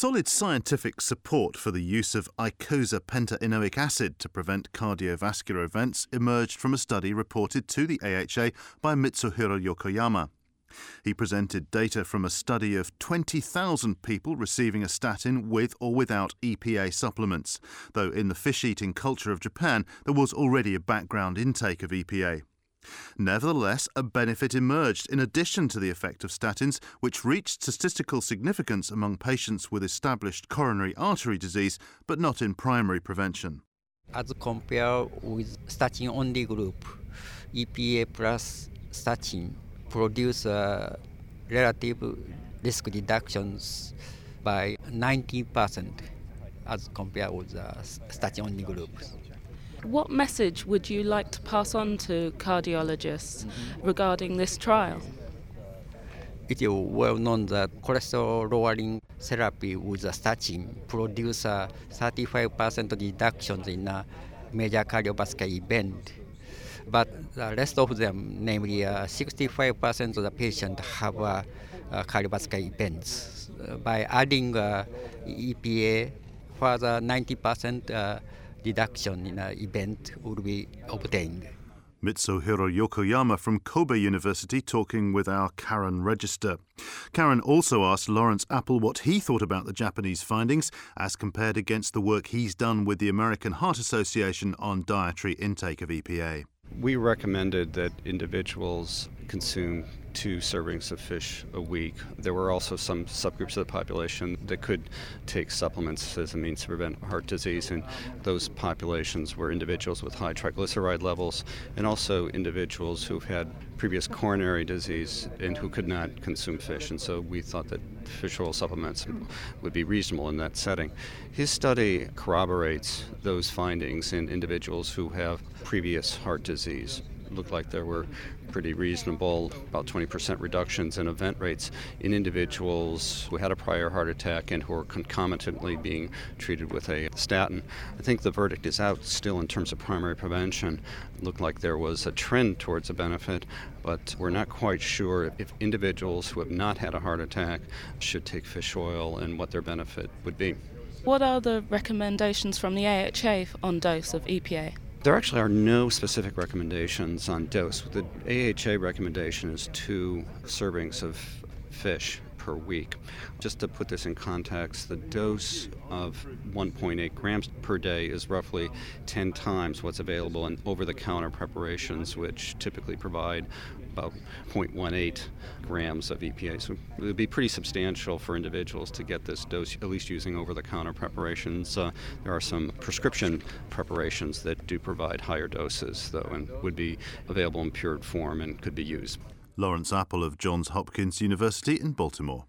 Solid scientific support for the use of eicosapentaenoic acid to prevent cardiovascular events emerged from a study reported to the AHA by Mitsuhiro Yokoyama. He presented data from a study of 20,000 people receiving a statin with or without EPA supplements, though in the fish eating culture of Japan there was already a background intake of EPA. Nevertheless, a benefit emerged in addition to the effect of statins, which reached statistical significance among patients with established coronary artery disease, but not in primary prevention. As compared with statin only group, EPA plus statin produce uh, relative risk reductions by 90% as compared with the statin only groups. What message would you like to pass on to cardiologists mm-hmm. regarding this trial? It is well known that cholesterol lowering therapy with a statin produces a 35% reduction in a major cardiovascular event. But the rest of them, namely uh, 65% of the patients have uh, uh, cardiovascular events. by adding uh, EPA, further 90% reduction in an event would be obtained. Mitsuhiro Yokoyama from Kobe University talking with our Karen Register. Karen also asked Lawrence Appel what he thought about the Japanese findings as compared against the work he's done with the American Heart Association on dietary intake of EPA. We recommended that individuals consume two servings of fish a week. There were also some subgroups of the population that could take supplements as a means to prevent heart disease, and those populations were individuals with high triglyceride levels and also individuals who've had previous coronary disease and who could not consume fish. And so we thought that fish oil supplements would be reasonable in that setting. His study corroborates those findings in individuals who have previous heart disease looked like there were pretty reasonable, about 20% reductions in event rates in individuals who had a prior heart attack and who were concomitantly being treated with a statin. I think the verdict is out still in terms of primary prevention. It looked like there was a trend towards a benefit, but we're not quite sure if individuals who have not had a heart attack should take fish oil and what their benefit would be. What are the recommendations from the AHA on dose of EPA? There actually are no specific recommendations on dose. The AHA recommendation is two servings of fish per week. Just to put this in context, the dose of 1.8 grams per day is roughly 10 times what's available in over the counter preparations, which typically provide about 0.18 grams of EPA. So it would be pretty substantial for individuals to get this dose, at least using over the counter preparations. Uh, there are some prescription preparations that do provide higher doses, though, and would be available in pure form and could be used. Lawrence Appel of Johns Hopkins University in Baltimore.